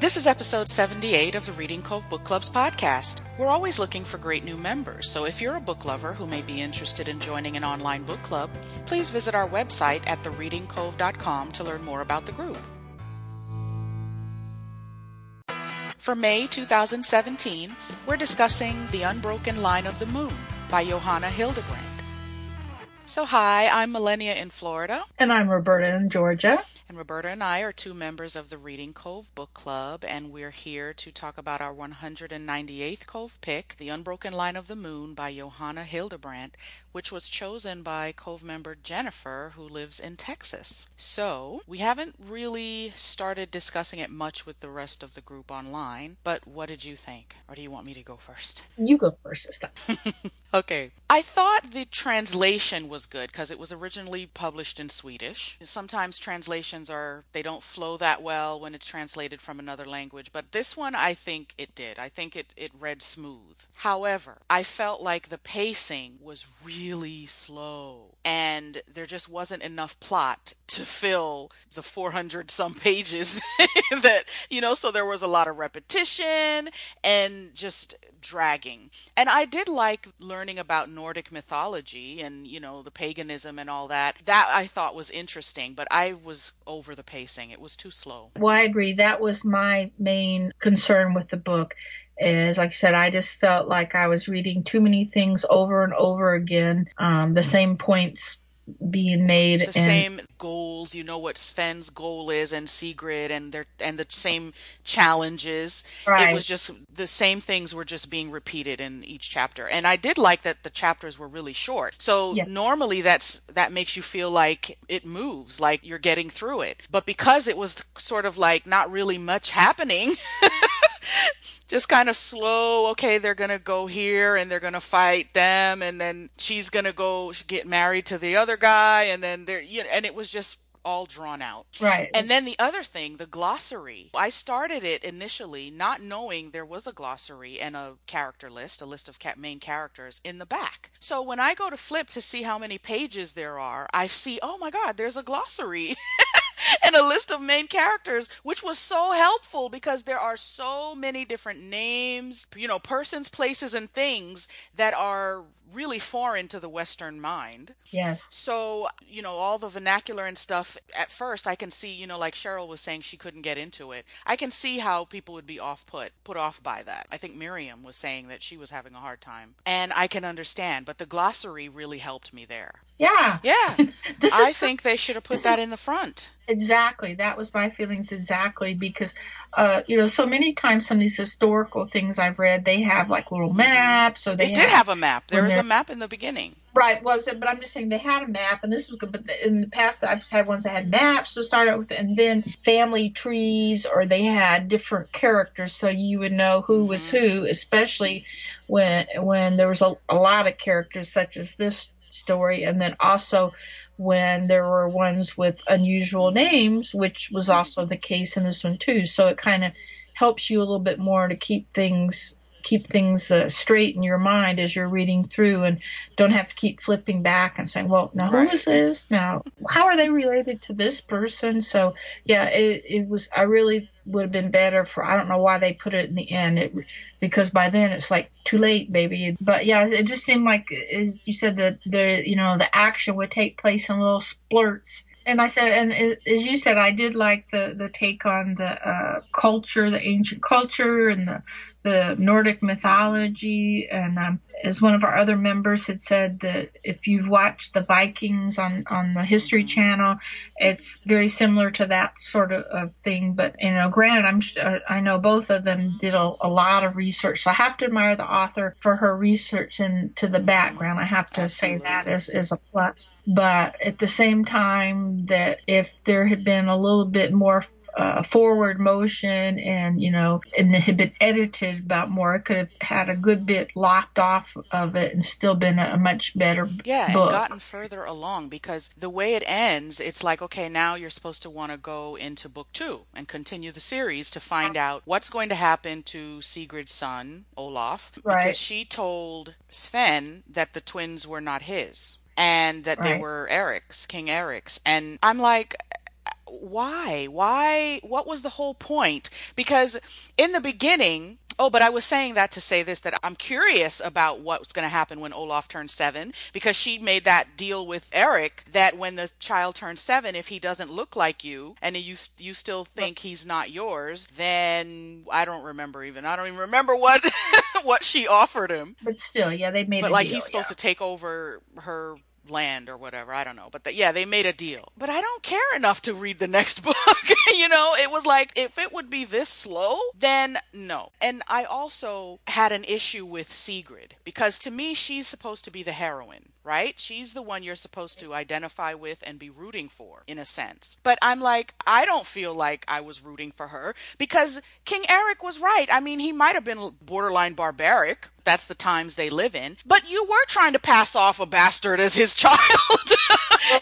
This is episode 78 of the Reading Cove Book Club's podcast. We're always looking for great new members, so if you're a book lover who may be interested in joining an online book club, please visit our website at thereadingcove.com to learn more about the group. For May 2017, we're discussing The Unbroken Line of the Moon by Johanna Hildebrandt. So, hi, I'm Millenia in Florida. And I'm Roberta in Georgia. And Roberta and I are two members of the Reading Cove Book Club, and we're here to talk about our 198th Cove pick, The Unbroken Line of the Moon by Johanna Hildebrandt, which was chosen by Cove member Jennifer, who lives in Texas. So, we haven't really started discussing it much with the rest of the group online, but what did you think? Or do you want me to go first? You go first this time. okay. I thought the translation was good because it was originally published in Swedish. Sometimes translations are, they don't flow that well when it's translated from another language, but this one I think it did. I think it, it read smooth. However, I felt like the pacing was really slow and there just wasn't enough plot to fill the 400 some pages that, you know, so there was a lot of repetition and just dragging. And I did like learning about Nordic mythology and, you know, the paganism and all that. That I thought was interesting, but I was over the pacing. It was too slow. Well, I agree. That was my main concern with the book is like I said, I just felt like I was reading too many things over and over again, um, the same points being made the and, same goals you know what Sven's goal is and Sigrid and their and the same challenges. Right. it was just the same things were just being repeated in each chapter. And I did like that the chapters were really short. So normally that's that makes you feel like it moves like you're getting through it. But because it was sort of like not really much happening just kind of slow. Okay, they're gonna go here and they're gonna fight them, and then she's gonna go get married to the other guy, and then they're you know, and it was just all drawn out. Right. And then the other thing, the glossary. I started it initially not knowing there was a glossary and a character list, a list of main characters in the back. So when I go to flip to see how many pages there are, I see, oh my God, there's a glossary. and a list of main characters, which was so helpful because there are so many different names, you know, persons, places, and things that are really foreign to the Western mind. Yes. So, you know, all the vernacular and stuff, at first I can see, you know, like Cheryl was saying she couldn't get into it. I can see how people would be off put, put off by that. I think Miriam was saying that she was having a hard time. And I can understand, but the glossary really helped me there. Yeah. Yeah. this I think they should have put that is, in the front. Exactly. That was my feelings exactly because, uh, you know, so many times some of these historical things I've read, they have like little maps or they, they did have a map. There was a map in the beginning. Right. Well, but I'm just saying they had a map, and this was good. But in the past, I've just had ones that had maps to start out with, and then family trees, or they had different characters, so you would know who was mm-hmm. who, especially when when there was a, a lot of characters, such as this story, and then also when there were ones with unusual names, which was also the case in this one too. So it kind of helps you a little bit more to keep things keep things uh, straight in your mind as you're reading through and don't have to keep flipping back and saying, well, now right. who is this? Now, how are they related to this person? So, yeah, it, it was, I really would have been better for, I don't know why they put it in the end it, because by then it's like too late, baby. But yeah, it just seemed like, as you said, that the, you know, the action would take place in little splurts and I said, and as you said, I did like the the take on the uh, culture, the ancient culture, and the the Nordic mythology. And um, as one of our other members had said, that if you've watched the Vikings on, on the History Channel, it's very similar to that sort of, of thing. But, you know, granted, I'm, uh, I know both of them did a, a, lot of research. So I have to admire the author for her research into the background. I have to Absolutely. say that is, is a plus. But at the same time, that if there had been a little bit more uh, forward motion and you know and it had been edited about more it could have had a good bit locked off of it and still been a, a much better yeah book. gotten further along because the way it ends it's like okay now you're supposed to want to go into book two and continue the series to find out what's going to happen to sigrid's son olaf right. because she told sven that the twins were not his and that right. they were eric's king eric's and i'm like why? Why? What was the whole point? Because in the beginning, Oh, but I was saying that to say this that I'm curious about what's going to happen when Olaf turns seven because she made that deal with Eric that when the child turns seven, if he doesn't look like you and you you still think he's not yours, then I don't remember even. I don't even remember what what she offered him. But still, yeah, they made. But like deal, he's supposed yeah. to take over her land or whatever. I don't know. But the, yeah, they made a deal. But I don't care enough to read the next book. you know, it was like, if it would be this slow, then no. And I also had an issue with Sigrid because to me, she's supposed to be the heroine right? She's the one you're supposed to identify with and be rooting for, in a sense. But I'm like, I don't feel like I was rooting for her because King Eric was right. I mean, he might have been borderline barbaric. That's the times they live in. But you were trying to pass off a bastard as his child.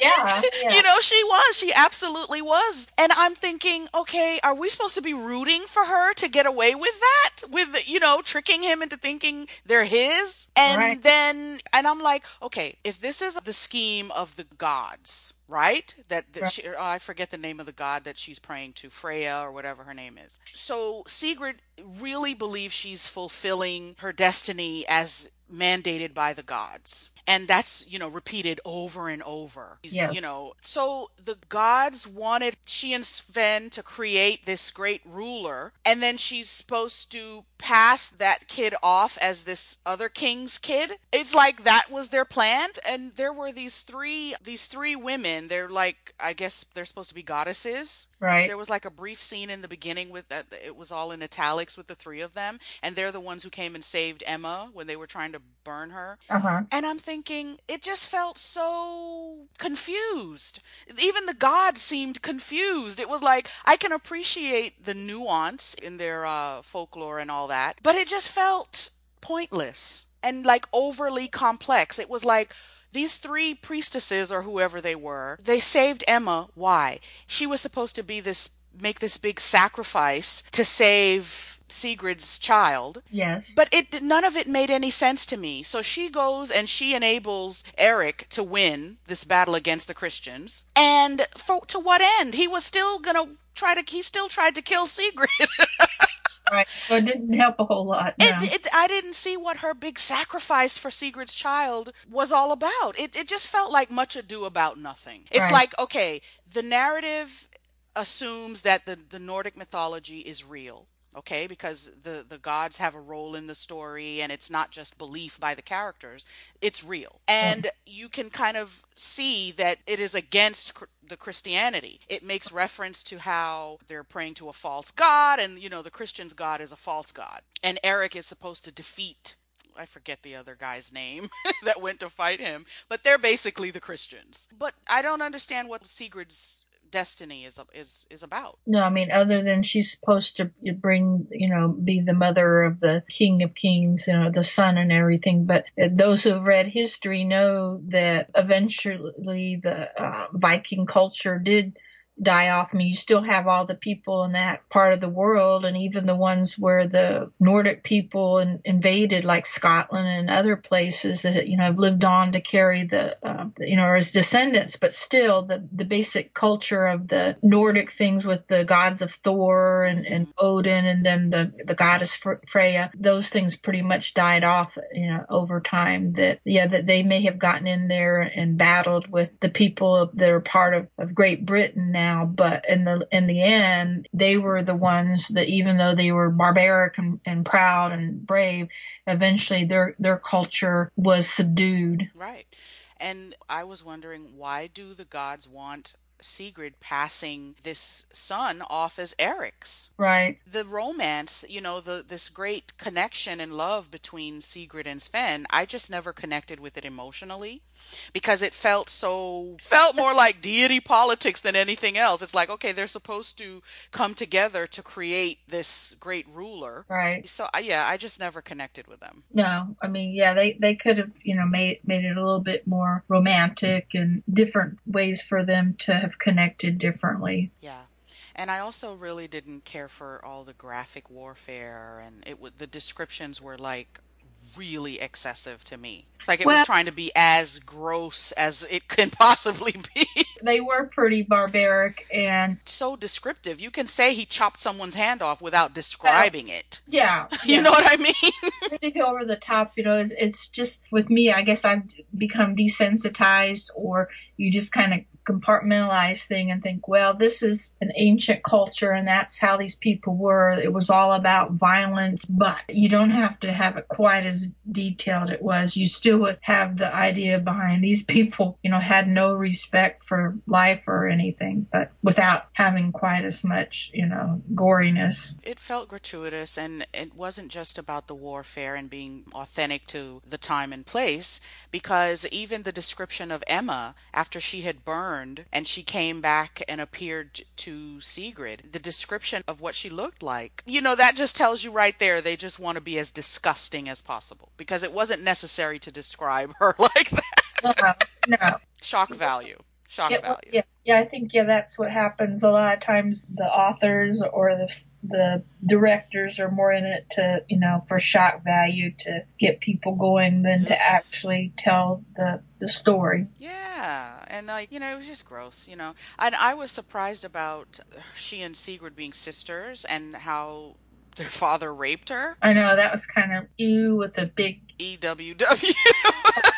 Yeah, yeah. You know, she was. She absolutely was. And I'm thinking, okay, are we supposed to be rooting for her to get away with that? With, you know, tricking him into thinking they're his? And Right. then, and I'm like, okay, if this is the scheme of the gods, right? That, that Right. she, oh, I forget the name of the god that she's praying to, Freya or whatever her name is. So Sigrid really believes she's fulfilling her destiny as mandated by the gods. And that's, you know, repeated over and over. Yes. You know, so the gods wanted she and Sven to create this great ruler, and then she's supposed to pass that kid off as this other king's kid. It's like that was their plan. And there were these three these three women. They're like I guess they're supposed to be goddesses. right. There was like a brief scene in the beginning with that it was all in italics with the three of them, and they're the ones who came and saved Emma when they were trying to burn her. Uh huh. And I'm thinking, it just felt so confused. Even the gods seemed confused. It was like, I can appreciate the nuance in their uh, folklore and all that, but it just felt pointless and like overly complex. It was like, these three priestesses or whoever they were, they saved Emma. Why? She was supposed to be this, make this big sacrifice to save Sigrid's child. Yes. But it none of it made any sense to me. So she goes and she enables Eric to win this battle against the Christians. And for to what end? He was still gonna try to. He still tried to kill Sigrid. right. So it didn't help a whole lot. No. It, it, I didn't see what her big sacrifice for Sigrid's child was all about. It, it just felt like much ado about nothing. It's Right. like, okay, the narrative assumes that the, the Nordic mythology is real. Okay, because the, the gods have a role in the story and it's not just belief by the characters, it's real. And mm. you can kind of see that it is against cr- the Christianity. It makes reference to how they're praying to a false god, and you know, the Christian's god is a false god. And Eric is supposed to defeat I forget the other guy's name that went to fight him, but they're basically the Christians. But I don't understand what Sigrid's destiny is is is about. No, I mean, other than she's supposed to bring, you know, be the mother of the King of Kings, you know, the son and everything. But those who have read history know that eventually the uh, Viking culture did die off. I mean, you still have all the people in that part of the world, and even the ones where the Nordic people in, invaded, like Scotland and other places that you know have lived on to carry the, uh, you know, as descendants. But still, the the basic culture of the Nordic things with the gods of Thor and, and Odin, and then the the goddess Freya, those things pretty much died off, you know, over time. That yeah, that they may have gotten in there and battled with the people that are part of, of Great Britain now, but in the in the end, they were the ones that even though they were barbaric and, and proud and brave, eventually their their culture was subdued. Right. And I was wondering why do the gods want Sigrid passing this son off as Eric's? Right. the romance, you know, the this great connection and love between Sigrid and Sven, I just never connected with it emotionally because it felt so felt more like deity politics than anything else. It's like, okay, they're supposed to come together to create this great ruler. Right. So yeah, I just never connected with them. No, I mean, yeah, they they could have, you know, made made it a little bit more romantic and different ways for them to have connected differently. Yeah. And I also really didn't care for all the graphic warfare and it would the descriptions were like really excessive to me. It's like it Well- was trying to be as gross as it can possibly be. They were pretty barbaric and so descriptive. You can say he chopped someone's hand off without describing it. yeah. You yeah. know what I mean? Think over the top, you know, it's, it's just with me, I guess I've become desensitized or you just kind of compartmentalize thing and think, well, this is an ancient culture and that's how these people were. It was all about violence, but you don't have to have it quite as detailed it was. You still would have the idea behind these people, you know, had no respect for life or anything, but without having quite as much, you know, goriness. it felt gratuitous and it wasn't just about the warfare and being authentic to the time and place because even the description of Emma after she had burned and she came back and appeared to Sigrid the description of what she looked like you know that just tells you right there they just want to be as disgusting as possible because it wasn't necessary to describe her like that No, no. shock value shock It- value yeah, yeah, I think yeah, that's what happens a lot of times. The authors or the the directors are more in it to you know for shock value to get people going than to mm-hmm. actually tell the the story. Yeah, and like you know, it was just gross, you know. And I was surprised about she and Sigrid being sisters and how their father raped her. I know that was kind of ew with a big E EWW. a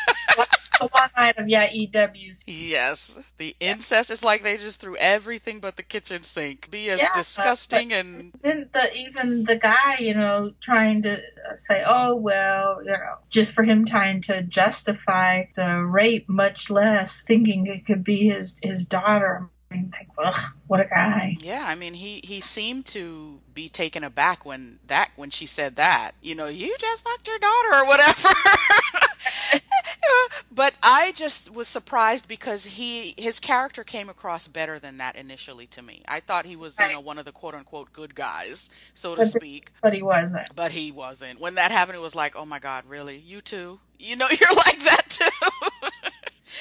long line of yeah EWs. yes, the incest is like they just threw everything but the kitchen sink. Be as Yeah, disgusting and the even the guy, you know, trying to uh, say, oh well, you know, just for him trying to justify the rape, much less thinking it could be his his daughter. I mean, think, ugh, what a guy. yeah, I mean he he seemed to be taken aback when that when she said that. You know, you just fucked your daughter or whatever. but I just was surprised because he his character came across better than that initially to me. I thought he was, you know, one of the quote unquote good guys, so to But- speak. But he wasn't. But he wasn't. When that happened, it was like, oh my God, really? You too? You know, you're like that too.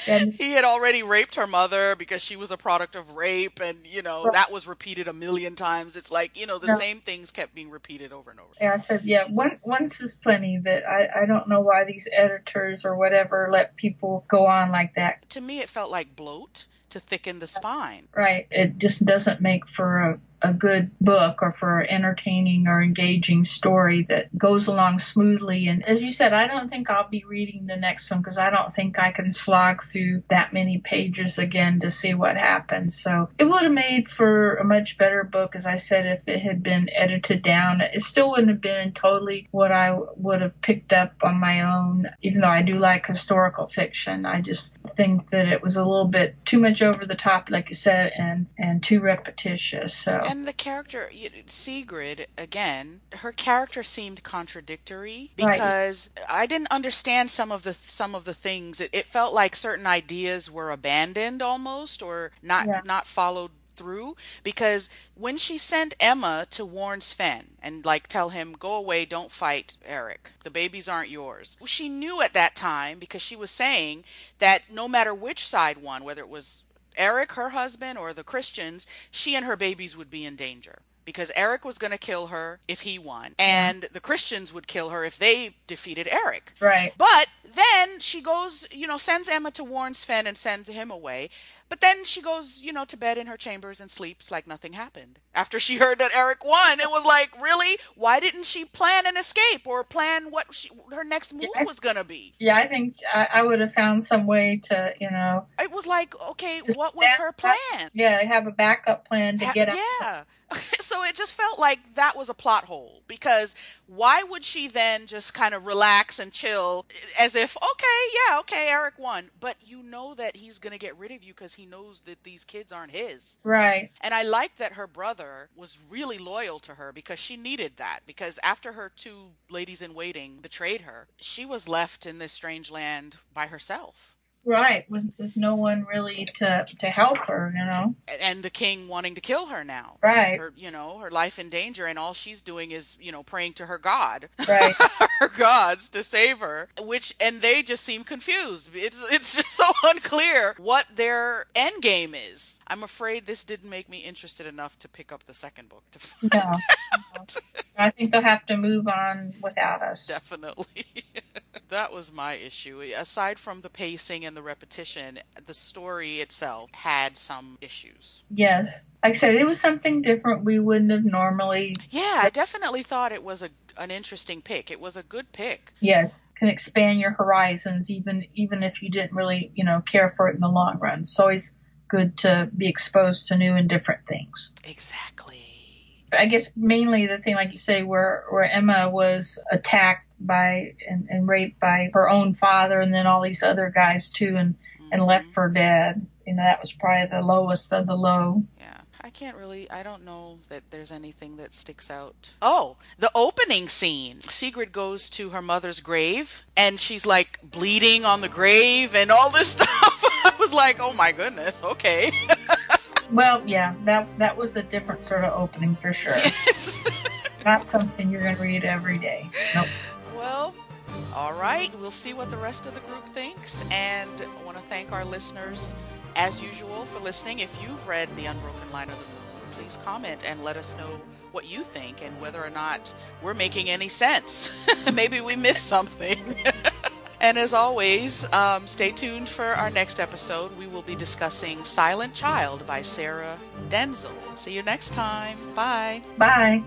And he had already raped her mother because she was a product of rape, and you know Right. that was repeated a million times. It's like you know the same things kept being repeated over and over. Yeah, I said, yeah, one, once is plenty. That I, I don't know why these editors or whatever let people go on like that. To me, it felt like bloat to thicken the spine. Right. It just doesn't make for a, a good book or for entertaining or engaging story that goes along smoothly. And as you said, I don't think I'll be reading the next one because I don't think I can slog through that many pages again to see what happens. So it would have made for a much better book, as I said, if it had been edited down. It still wouldn't have been totally what I would have picked up on my own, even though I do like historical fiction. I just think that it was a little bit too much over the top, like you said, and, and too repetitious. So And the character you- Sigrid again, her character seemed contradictory Right. because I didn't understand some of the some of the things. It, it felt like certain ideas were abandoned almost or not Yeah. not followed through because when she sent Emma to warn Sven and like tell him go away don't fight Eric the babies aren't yours she knew at that time because she was saying that no matter which side won whether it was Eric, her husband, or the Christians, she and her babies would be in danger. Because Eric was going to kill her if he won, and the Christians would kill her if they defeated Eric. right. But then she goes, you know, sends Emma to warn Sven and sends him away. But then she goes, you know, to bed in her chambers and sleeps like nothing happened. After she heard that Eric won, it was like, really? Why didn't she plan an escape or plan what she, her next move Yeah. was going to be? Yeah, I think I, I would have found some way to, you know, was like, okay, Just what was her plan? yeah, have a backup plan to Ha- get out. Yeah. so it just felt like that was a plot hole because why would she then just kind of relax and chill as if, okay, yeah, okay, Eric won. But you know that he's going to get rid of you because he knows that these kids aren't his. Right. And I like that her brother was really loyal to her because she needed that. Because after her two ladies in waiting betrayed her, she was left in this strange land by herself. Right. With, with no one really to to help her, you know. And the king wanting to kill her now. Right. her you know her life in danger and all she's doing is you know praying to her god Right. her gods to save her which and they just seem confused it's it's just so unclear what their end game is i'm afraid this didn't make me interested enough to pick up the second book to find No. I think they'll have to move on without us. definitely that was my issue. Aside from the pacing and the repetition, the story itself had some issues. Yes. Like I said, it was something different we wouldn't have normally. Yeah, I definitely thought it was a an interesting pick. It was a good pick. Yes, can expand your horizons even even if you didn't really, you know, care for it in the long run. It's always good to be exposed to new and different things. Exactly. I guess mainly the thing, like you say, where where Emma was attacked by and, and raped by her own father, and then all these other guys too, and mm-hmm. and left for dead. You know, that was probably the lowest of the low. Yeah. I can't really, I don't know that there's anything that sticks out. Oh, the opening scene. Sigrid goes to her mother's grave and she's like bleeding on the grave and all this stuff. I was like, oh my goodness, okay. well, yeah, that that was a different sort of opening for sure. Yes. Not something you're going to read every day. Nope. Well, all right. We'll see what the rest of the group thinks. And I want to thank our listeners as usual, for listening. If you've read The Unbroken Line of the Moon, please comment and let us know what you think and whether or not we're making any sense. Maybe we missed something. and as always, um, stay tuned for our next episode. We will be discussing Silent Child by Sarah Denzil. See you next time. Bye. Bye.